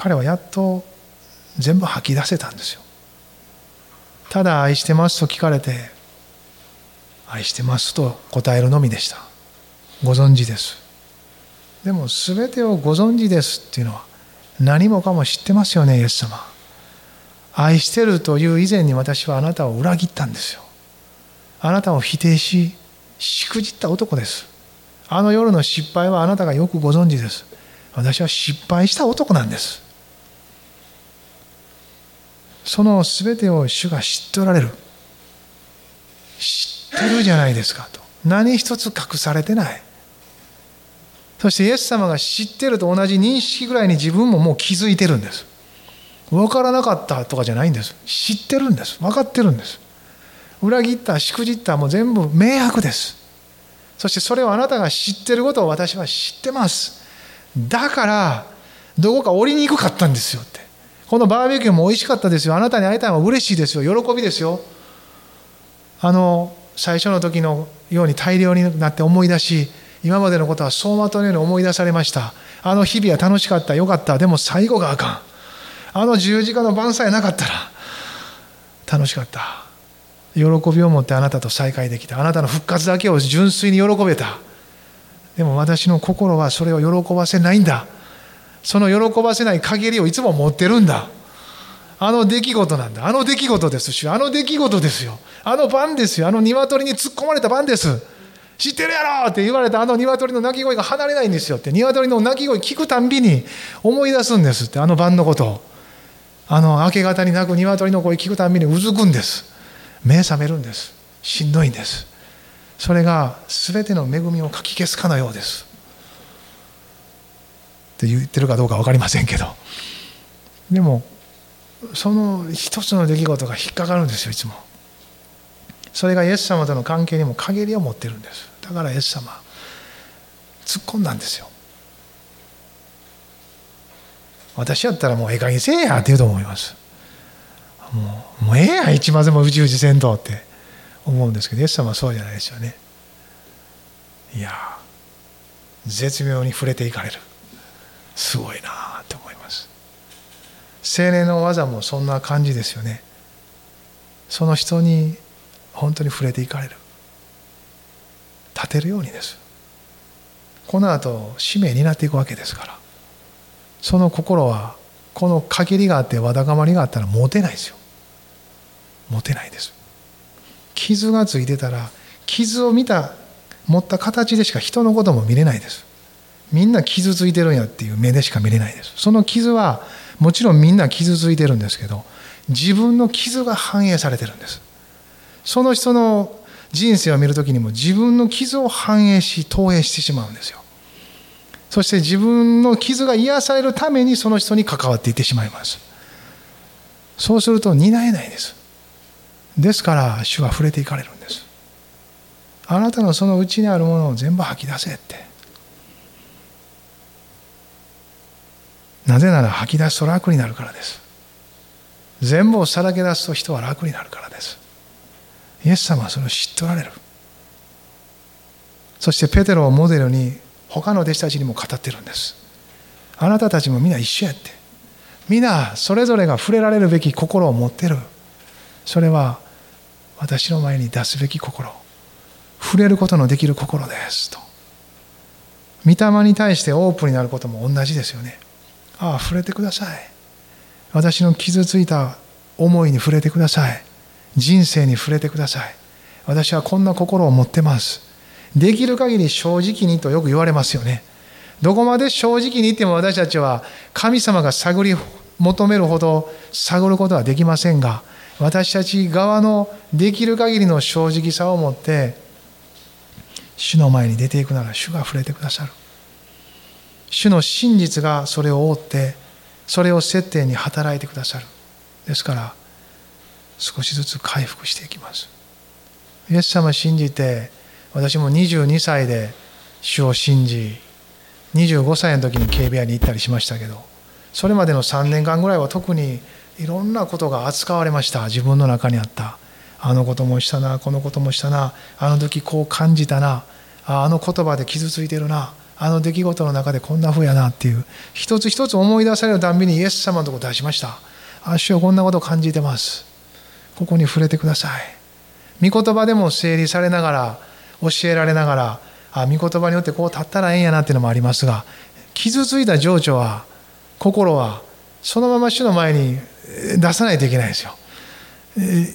彼はやっと全部吐き出せたんですよ。ただ愛してますと聞かれて愛してますと答えるのみでした。ご存知です。でも全てをご存知ですっていうのは何もかも知ってますよねイエス様。愛してるという以前に私はあなたを裏切ったんですよ。あなたを否定ししくじった男です。あの夜の失敗はあなたがよくご存知です。私は失敗した男なんです。その全てを主が知っておられる。知ってるじゃないですかと。何一つ隠されてない。そしてイエス様が知ってると同じ認識ぐらいに自分ももう気づいてるんです。分からなかったとかじゃないんです。知ってるんです。分かってるんです。裏切ったしくじったもう全部明白です。そしてそれをあなたが知ってることを私は知ってます。だからどこか降りにくかったんですよって。このバーベキューも美味しかったですよ。あなたに会いたいのは嬉しいですよ。喜びですよ。あの最初の時のように大量になって思い出し今までのことは走馬灯のように思い出されました。あの日々は楽しかった。よかった。でも最後があかん。あの十字架の晩さえなかったら楽しかった。喜びを持ってあなたと再会できた。あなたの復活だけを純粋に喜べた。でも私の心はそれを喜ばせないんだ。その喜ばせない限りをいつも持ってるんだ。あの出来事なんだ。あの出来事ですしあの出来事ですよ。あの番ですよ。あの鶏に突っ込まれた番です。知ってるやろって言われたあの鶏の鳴き声が離れないんですよって鶏の鳴き声聞くたんびに思い出すんですってあの晩のことを。あの明け方に鳴く鶏の声聞くたんびにうずくんです。目覚めるんです。しんどいんです。それが全ての恵みをかき消すかのようです。って言ってるかどうか分かりませんけど。でもその一つの出来事が引っかかるんですよいつも。それがイエス様との関係にも陰りを持ってるんです。だからイエス様突っ込んだんですよ。私やったらもうええ加減せえやって言うと思います。もうもうええや一までも宇宙自戦闘って。思うんですけどイエス様はそうじゃないですよね。いや絶妙に触れていかれる。すごいなと思います。精霊の技もそんな感じですよね。その人に本当に触れていかれる。立てるようにです。この後使命になっていくわけですから。その心はこの限りがあってわだかまりがあったら持てないですよ。持てないです。傷がついてたら傷を見た持った形でしか人のことも見れないです。みんな傷ついてるんやっていう目でしか見れないです。その傷はもちろんみんな傷ついてるんですけど自分の傷が反映されてるんです。その人の人生を見るときにも自分の傷を反映し投影してしまうんですよ。そして自分の傷が癒されるためにその人に関わっていってしまいます。そうすると担えないです。ですから主は触れていかれるんです。あなたのその内にあるものを全部吐き出せって。なぜなら吐き出すと楽になるからです。全部をさらけ出すと人は楽になるからです。イエス様はそれを知っておられる。そしてペテロをモデルに他の弟子たちにも語ってるんです。あなたたちも皆一緒やって。皆それぞれが触れられるべき心を持ってる。それは私の前に出すべき心。触れることのできる心ですと。御霊に対してオープンになることも同じですよね。ああ触れてください。私の傷ついた思いに触れてください。人生に触れてください。私はこんな心を持ってます。できる限り正直にとよく言われますよね。どこまで正直に言っても私たちは神様が探り求めるほど探ることはできませんが私たち側のできる限りの正直さを持って主の前に出ていくなら主が触れてくださる。主の真実がそれを覆ってそれを接点に働いてくださる。ですから少しずつ回復していきます。イエス様信じて私も22歳で主を信じ25歳の時に警備屋に行ったりしましたけどそれまでの3年間ぐらいは特にいろんなことが扱われました。自分の中にあった。あのこともしたなこのこともしたなあの時こう感じたなあの言葉で傷ついてるなあの出来事の中でこんな風やなっていう一つ一つ思い出されるたんびにイエス様のとこ出しました。足をこんなことを感じてます。ここに触れてください。御言葉でも整理されながら教えられながらあ御言葉によってこう立ったらええんやなっていうのもありますが傷ついた情緒は心はそのまま主の前に出さないといけないですよ。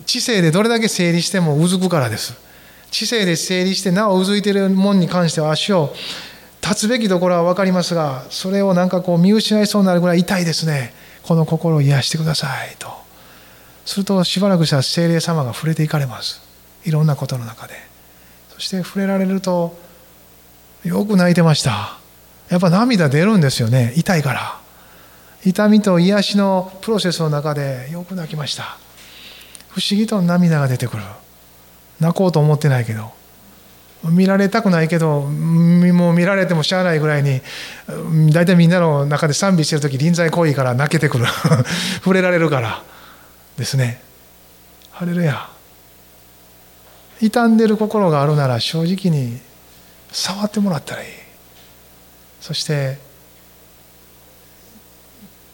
知性でどれだけ整理してもうずくからです。知性で整理してなおうずいてるもんに関しては足を立つべきところは分かりますがそれをなんかこう見失いそうになるぐらい痛いですね。この心を癒してくださいと。するとしばらくしたら精霊様が触れていかれます。いろんなことの中で。そして触れられるとよく泣いてました。やっぱ涙出るんですよね。痛いから。痛みと癒しのプロセスの中でよく泣きました。不思議と涙が出てくる。泣こうと思ってないけど。見られたくないけどもう見られてもしゃあないぐらいに大体みんなの中で賛美してる時臨在行為から泣けてくる。触れられるから。ですね。ハレルヤ。傷んでる心があるなら正直に触ってもらったらいい。そして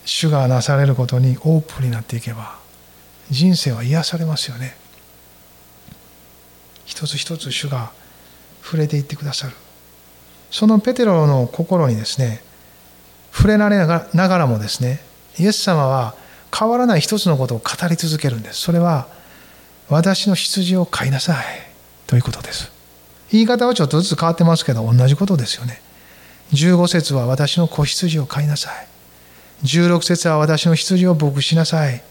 主がなされることにオープンになっていけば人生は癒されますよね。一つ一つ主が触れていってくださる。そのペテロの心にですね触れられながらもですねイエス様は変わらない一つのことを語り続けるんです。それは私の羊を飼いなさい。ということです。言い方はちょっとずつ変わってますけど同じことですよね。15節は私の子羊を飼いなさい。16節は私の羊を牧しなさい。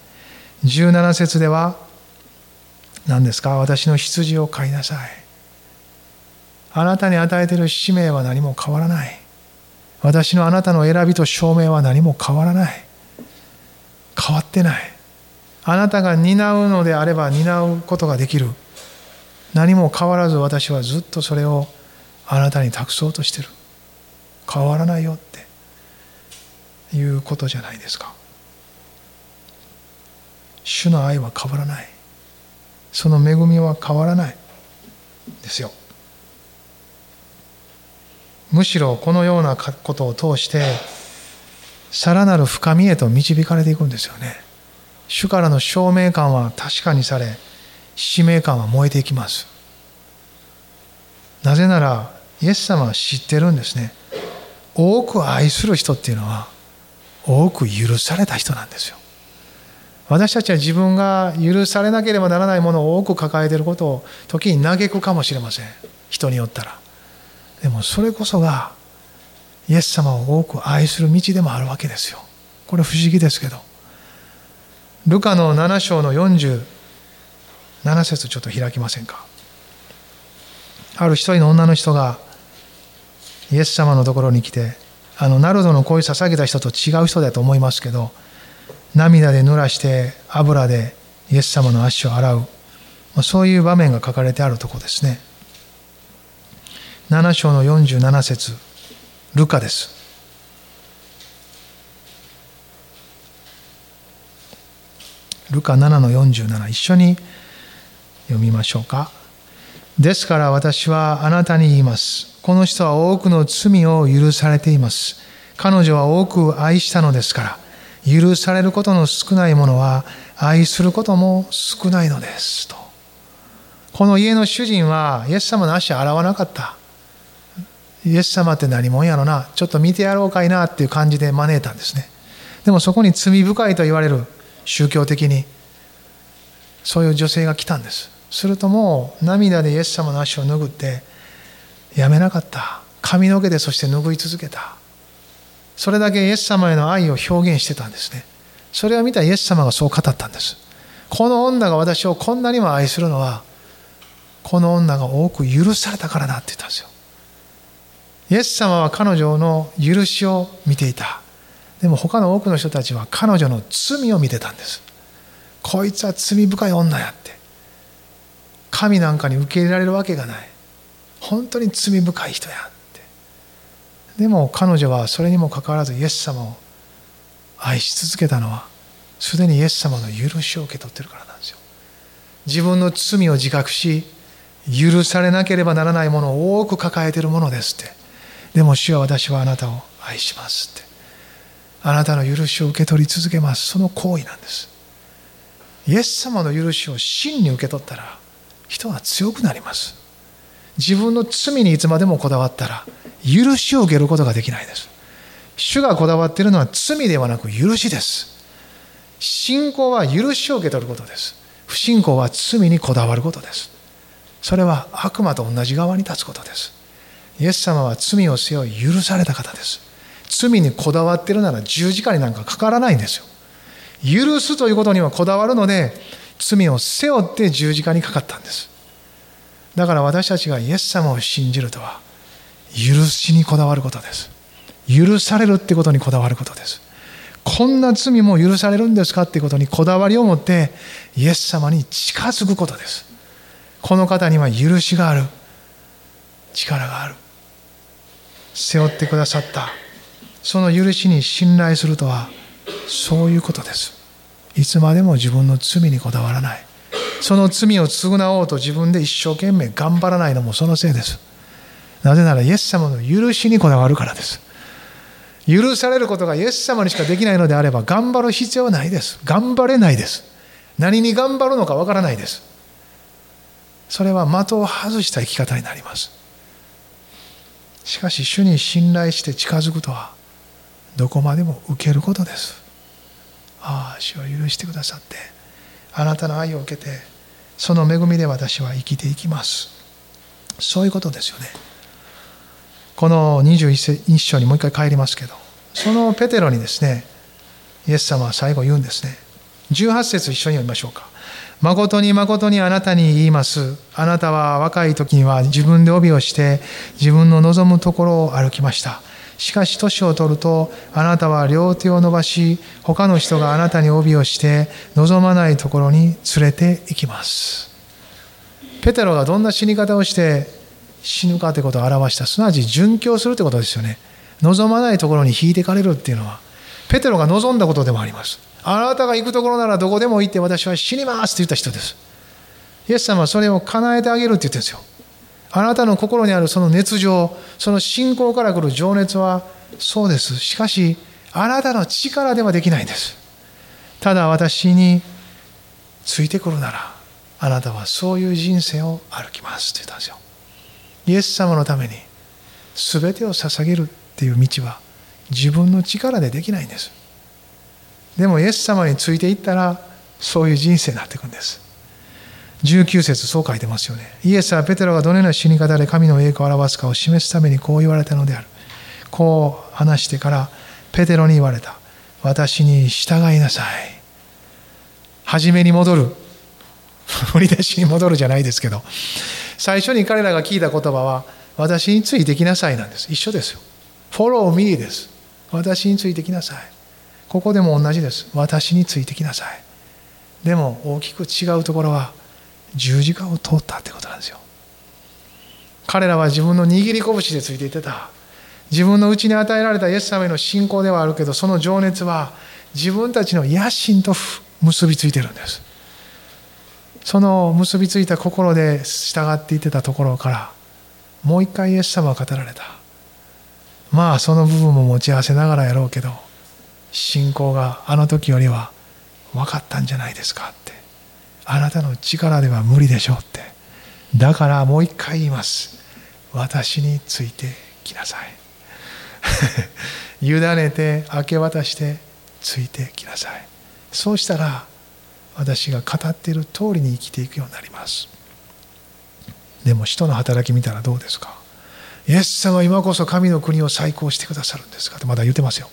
17節では何ですか？私の羊を飼いなさい。あなたに与えている使命は何も変わらない。私のあなたの選びと証明は何も変わらない。変わってない。あなたが担うのであれば担うことができる。何も変わらず私はずっとそれをあなたに託そうとしてる。変わらないよって。いうことじゃないですか。主の愛は変わらない。その恵みは変わらない。ですよ。むしろこのようなことを通してさらなる深みへと導かれていくんですよね。主からの証明感は確かにされ使命感は燃えていきます。なぜならイエス様は知ってるんですね。多く愛する人っていうのは多く許された人なんですよ。私たちは自分が許されなければならないものを多く抱えていることを時に嘆くかもしれません。人によったら。でもそれこそがイエス様を多く愛する道でもあるわけですよ。これ不思議ですけど。ルカの7章の47節ちょっと開きませんか？ある一人の女の人がイエス様のところに来てあのナルドの恋捧げた人と違う人だと思いますけど涙で濡らして油でイエス様の足を洗う。そういう場面が書かれてあるとこですね。7章の47節。ルカです。ルカ7の47一緒に読みましょうか。ですから私はあなたに言います。この人は多くの罪を許されています。彼女は多く愛したのですから。許されることの少ないものは愛することも少ないのですと。この家の主人はイエス様の足を洗わなかった。イエス様って何者やろな？ちょっと見てやろうかいなっていう感じで招いたんですね。でもそこに罪深いと言われる宗教的にそういう女性が来たんです。するともう涙でイエス様の足を拭ってやめなかった。髪の毛でそして拭い続けた。それだけイエス様への愛を表現してたんですね。それを見たイエス様がそう語ったんです。この女が私をこんなにも愛するのはこの女が多く許されたからだって言ったんですよ。イエス様は彼女の許しを見ていた。でも他の多くの人たちは彼女の罪を見てたんです。こいつは罪深い女やって。神なんかに受け入れられるわけがない。本当に罪深い人やって。でも彼女はそれにもかかわらずイエス様を愛し続けたのはすでにイエス様の許しを受け取ってるからなんですよ。自分の罪を自覚し許されなければならないものを多く抱えているものですって。でも主は私はあなたを愛しますって。あなたの許しを受け取り続けます。その行為なんです。イエス様の許しを真に受け取ったら人は強くなります。自分の罪にいつまでもこだわったら許しを受けることができないです。主がこだわっているのは罪ではなく許しです。信仰は許しを受け取ることです。不信仰は罪にこだわることです。それは悪魔と同じ側に立つことです。イエス様は罪を背負い許された方です。罪にこだわってるなら十字架になんかかからないんですよ。許すということにはこだわるので罪を背負って十字架にかかったんです。だから私たちがイエス様を信じるとは許しにこだわることです。許されるってことにこだわることです。こんな罪も許されるんですかってことにこだわりを持ってイエス様に近づくことです。この方には許しがある。力がある。背負ってくださった。その許しに信頼するとはそういうことです。いつまでも自分の罪にこだわらない。その罪を償おうと自分で一生懸命頑張らないのもそのせいです。なぜならイエス様の許しにこだわるからです。許されることがイエス様にしかできないのであれば頑張る必要はないです。頑張れないです。何に頑張るのかわからないです。それは的を外した生き方になります。しかし主に信頼して近づくとはどこまでも受けることです。ああ主を許してくださってあなたの愛を受けてその恵みで私は生きていきます。そういうことですよね。この21章にもう一回帰りますけどそのペテロにですねイエス様は最後言うんですね。18節一緒に読みましょうか。誠に誠にあなたに言います。あなたは若い時には自分で帯をして自分の望むところを歩きました。しかし年を取るとあなたは両手を伸ばし他の人があなたに帯をして望まないところに連れて行きます。ペテロがどんな死に方をして死ぬかということを表したすなわち殉教するということですよね。望まないところに引いてかれるっていうのはペテロが望んだことでもあります。あなたが行くところならどこでも行って私は死にますって言った人です。イエス様はそれを叶えてあげるって言ってるんですよ。あなたの心にあるその熱情、その信仰から来る情熱はそうです。しかし、あなたの力ではできないんです。ただ私についてくるなら、あなたはそういう人生を歩きますって言ったんですよ。イエス様のために全てを捧げるっていう道は自分の力でできないんです。でもイエス様についていったらそういう人生になっていくんです。19節そう書いてますよね。イエスはペテロがどのような死に方で神の栄光を表すかを示すためにこう言われたのである。こう話してからペテロに言われた。私に従いなさい。初めに戻る。振り出しに戻るじゃないですけど。最初に彼らが聞いた言葉は私についてきなさいなんです。一緒ですよ。Follow me です。私についてきなさい。ここでも同じです。私についてきなさい。でも大きく違うところは十字架を通ったってことなんですよ。彼らは自分の握り拳でついていってた。自分のうちに与えられたイエス様への信仰ではあるけどその情熱は自分たちの野心と結びついてるんです。その結びついた心で従っていってたところからもう一回イエス様は語られた。まあその部分も持ち合わせながらやろうけど信仰があの時よりは分かったんじゃないですかって。あなたの力では無理でしょうって。だからもう一回言います。私についてきなさい。委ねて明け渡してついてきなさい。そうしたら私が語っている通りに生きていくようになります。でも人の働き見たらどうですか？イエス様は今こそ神の国を再興してくださるんですか？ってまだ言ってますよ。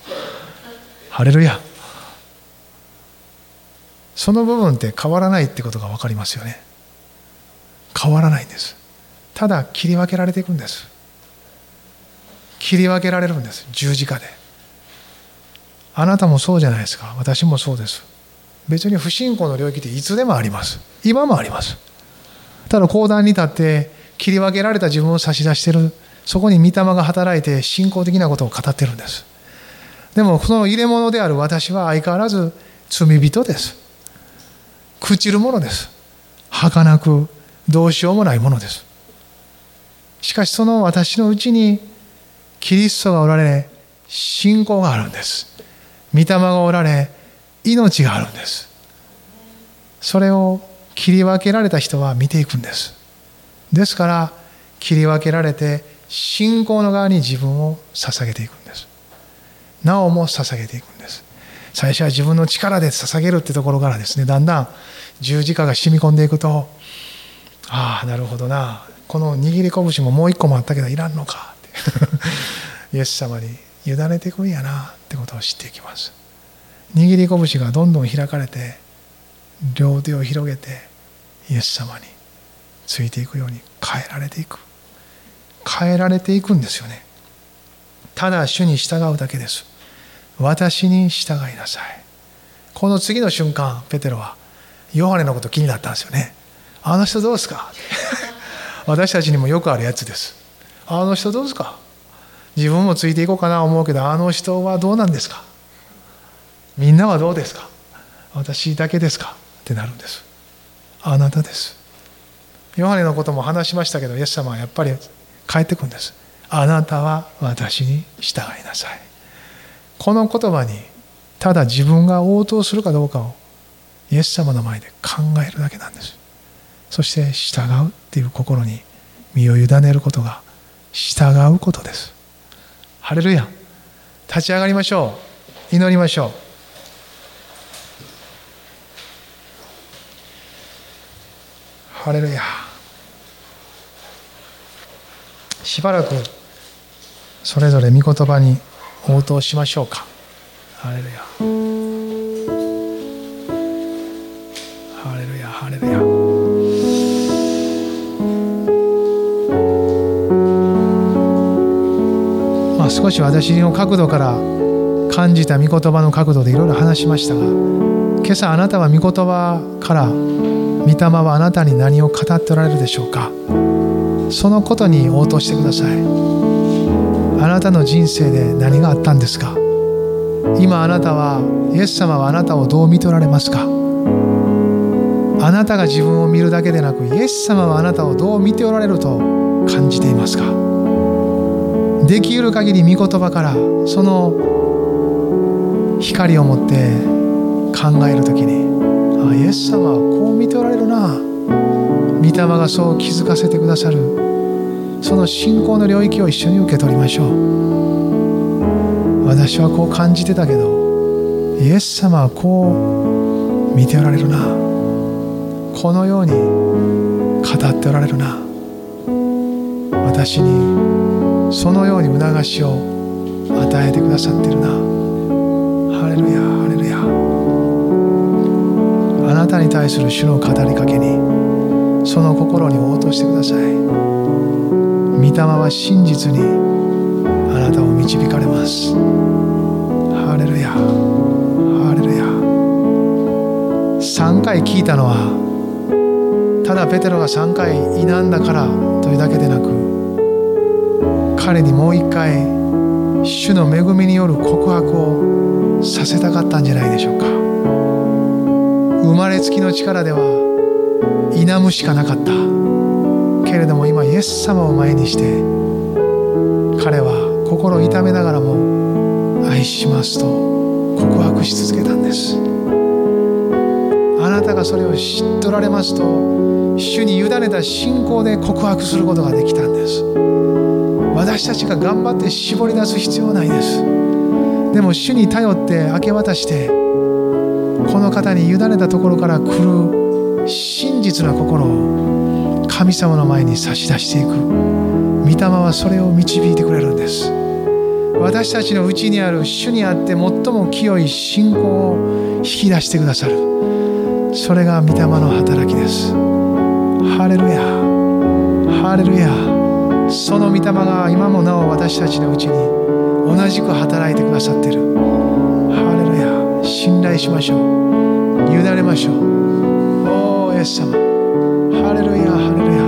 ハレルヤ。その部分って変わらないってことが分かりますよね。変わらないんです。ただ切り分けられていくんです。切り分けられるんです。十字架で。あなたもそうじゃないですか。私もそうです。別に不信仰の領域っていつでもあります。今もあります。ただ講談に立って切り分けられた自分を差し出してる。そこに御霊が働いて信仰的なことを語ってるんです。でもその入れ物である私は相変わらず罪人です。朽ちるものです。儚くどうしようもないものです。しかしその私のうちにキリストがおられ信仰があるんです。御霊がおられ命があるんです。それを切り分けられた人は見ていくんです。ですから切り分けられて信仰の側に自分を捧げていくんです。なおも捧げていくんです。最初は自分の力で捧げるってところからですねだんだん十字架が染み込んでいくとああなるほどな。この握り拳ももう一個もあったけどいらんのか。っ てイエス様に委ねていくんやなってことを知っていきます。握り拳がどんどん開かれて両手を広げてイエス様についていくように変えられていく。変えられていくんですよね。ただ主に従うだけです。私に従いなさい。この次の瞬間ペテロはヨハネのこと気になったんですよね。あの人どうですか？私たちにもよくあるやつです。あの人どうですか？自分もついていこうかな思うけどあの人はどうなんですか？みんなはどうですか？私だけですか？ってなるんです。あなたです。ヨハネのことも話しましたけどイエス様はやっぱり帰ってくんです。あなたは私に従いなさい。この言葉にただ自分が応答するかどうかをイエス様の前で考えるだけなんです。そして従うっていう心に身を委ねることが従うことです。ハレルヤ。立ち上がりましょう。祈りましょう。ハレルヤ。しばらくそれぞれ御言葉に応答しましょうか。ハレルヤ。ハレルヤハレルヤ。まあ少し私の角度から感じた御言葉の角度でいろいろ話しましたが今朝あなたは御言葉から御霊はあなたに何を語っておられるでしょうか。そのことに応答してください。あなたの人生で何があったんですか？今あなたはイエス様はあなたをどう見ておられますか？あなたが自分を見るだけでなくイエス様はあなたをどう見ておられると感じていますか？できる限り御言葉からその光を持って考える時にあイエス様はこう見ておられるな。御霊がそう気づかせてくださる。その信仰の領域を一緒に受け取りましょう。私はこう感じてたけどイエス様はこう見ておられるな。このように語っておられるな。私にそのように促しを与えてくださってるな。ハレルヤハレルヤ。あなたに対する主の語りかけにその心に応答してください。御霊は真実にあなたを導かれます。ハレルヤ。ハレルヤ。3回聞いたのはただペテロが3回否んだからというだけでなく彼にもう一回主の恵みによる告白をさせたかったんじゃないでしょうか。生まれつきの力では否むしかなかった。けれども今イエス様を前にして彼は心痛めながらも愛しますと告白し続けたんです。あなたがそれを知っとられますと主に委ねた信仰で告白することができたんです。私たちが頑張って絞り出す必要はないです。でも主に頼って明け渡してこの方に委ねたところから来る真実な心を神様の前に差し出していく。御霊はそれを導いてくれるんです。私たちのうちにある主にあって最も清い信仰を引き出してくださる。それが御霊の働きです。ハレルヤ。ハレルヤ。その御霊が今もなお私たちのうちに同じく働いてくださっている。ハレルヤ。信頼しましょう。委ねましょう。イエス様。レルヤハレルヤ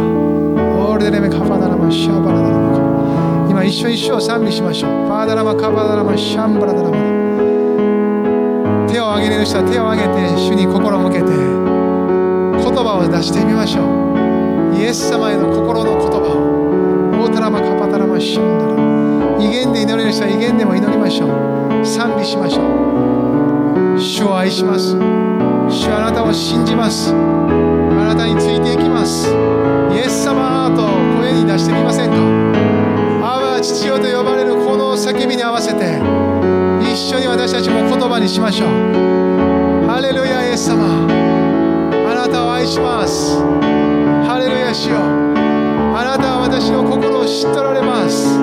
オールデレメカファダラマシャバラダラマ今一緒一緒賛美しましょうファダラマカファダラマシャンバラダラマ手を挙げれる人は手を挙げて主に心を向けて言葉を出してみましょうイエス様への心の言葉をオータラマカパタラマシャンダラ威厳で祈れる人は威厳でも祈りましょう賛美しましょう主を愛します主はあなたを信じますなたについていきます。イエス様と声に出してみませんか？アバ父よと呼ばれるこの叫びに合わせて一緒に私たちも言葉にしましょう。ハレルヤイエス様。あなたを愛します。ハレルヤ主よ。うあなたは私の心を知っとられます。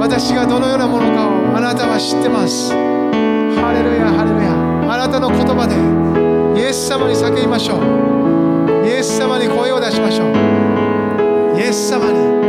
私がどのようなものかをあなたは知ってます。ハレルヤハレルヤ。あなたの言葉でイエス様に叫びましょう。イエス様に声を出しましょう。イエス様に。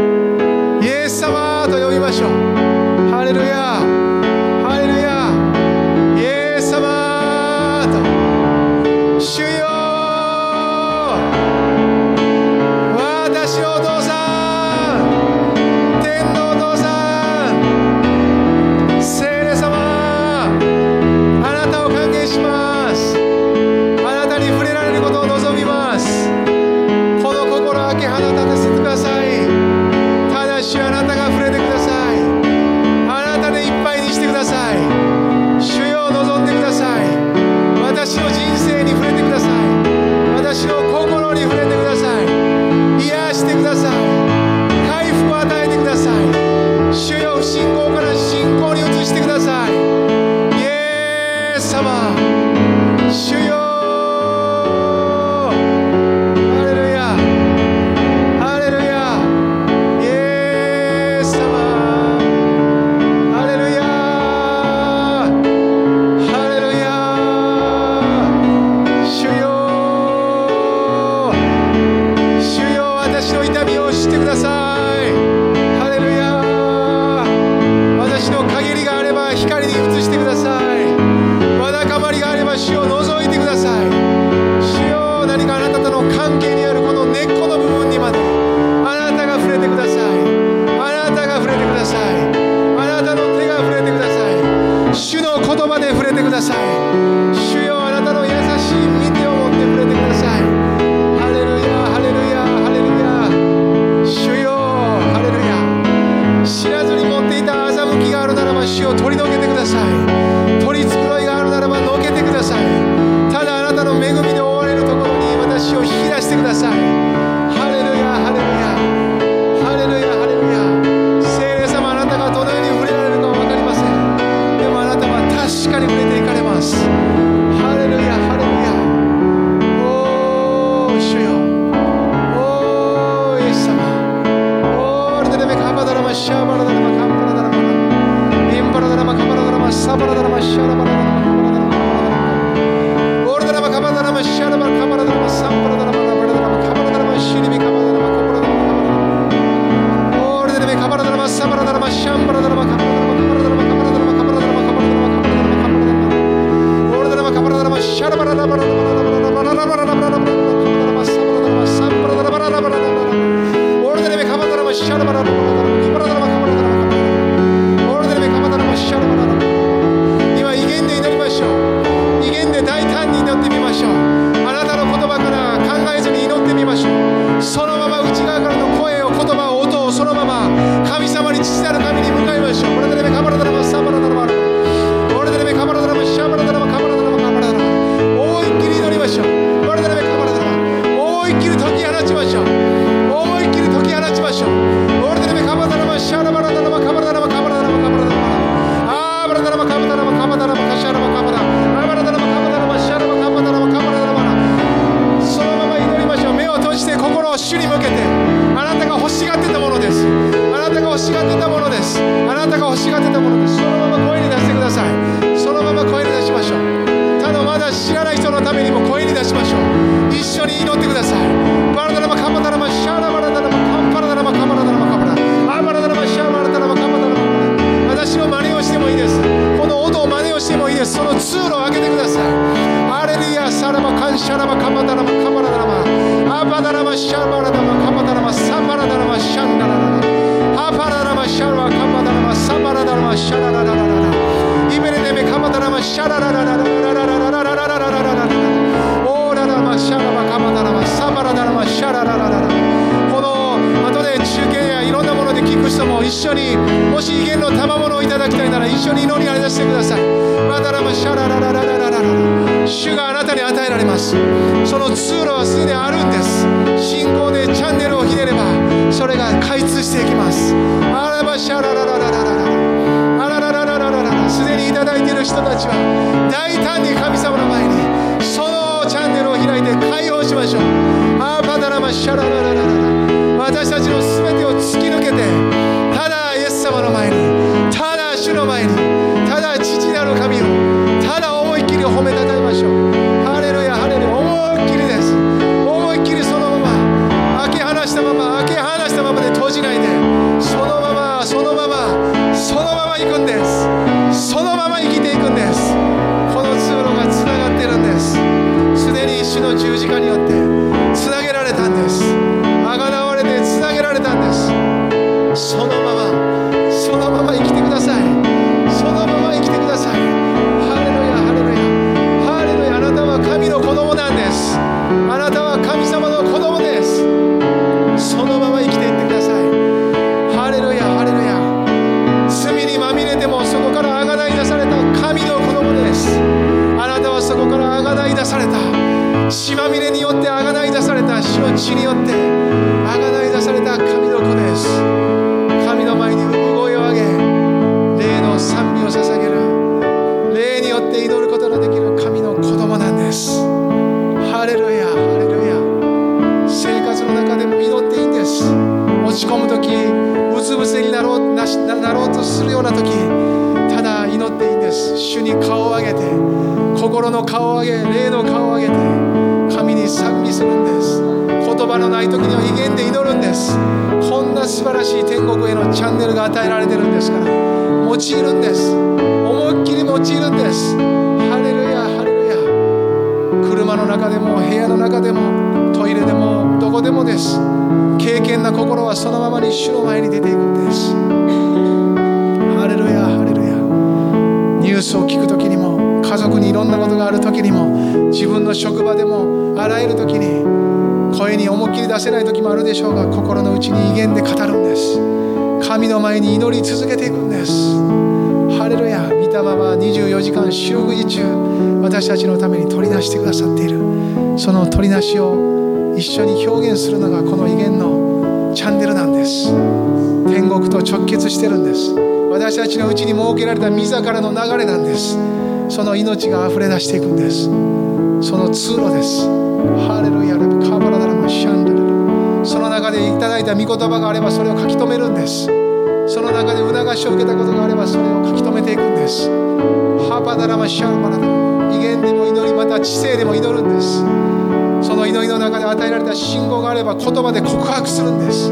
たちは大胆に神様の前にそのチャンネルを開いて解放しましょう。アーパダラマシャラララララ。私たちの全てを突き抜けてただイエス様の前にただ主の前に十字架によって。血まみれによってあがない出された主の血によってあがない出された神の子です。神の前に産声を上げ霊の賛美を捧げる。霊によって祈ることのできる神の子供なんです。ハレルヤハレルヤ。生活の中でも祈っていいんです。落ち込む時うつ伏せになろうなしなろうとするような時ただ祈っていいんです。主に顔を上げて心の顔を上げ霊葉のない時には威厳で祈るんです。こんな素晴らしい天国へのチャンネルが与えられてるんですから。用いるんです。思いっきり用いるんです。ハレルヤハレルヤ。車の中でも部屋の中でもトイレでもどこでもです。敬虔な心はそのままに主の前に出ていくんです。ハレルヤハレルヤ。ニュースを聞く時にも家族にいろんなことがある時にも自分の職場でもあらゆる時に声に思いっきり出せない時もあるでしょうが心の内に威厳で語るんです。神の前に祈り続けていくんです。ハレルヤ御霊は24時間四六時中私たちのために取り出してくださっている。その取り出しを一緒に表現するのがこの威厳のチャンネルなんです。天国と直結してるんです。私たちのうちに設けられた自らの流れなんです。その命が溢れ出していくんです。その通路です。ハレルヤラカバラダラマシャンダル。その中でいただいた御言葉があればそれを書き留めるんです。その中で促しを受けたことがあればそれを書き留めていくんです。ハバダラマシャンバラダラ。威厳でも祈りまた知性でも祈るんです。その祈りの中で与えられた信号があれば言葉で告白するんです。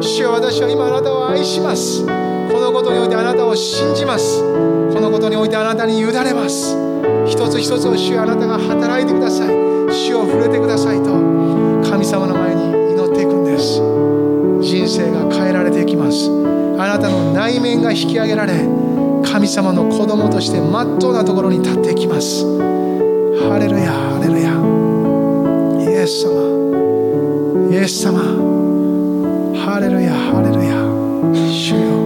主よ私は今あなたを愛します。このことにおいてあなたを信じます。このことにおいてあなたに委ねます。一つ一つを主よあなたが働いてください。主を触れてくださいと神様の前に祈っていくんです。人生が変えられていきます。あなたの内面が引き上げられ神様の子供としてまっとうなところに立っていきます。ハレルヤハレルヤ。イエス様。イエス様。ハレルヤハレルヤ。主よ。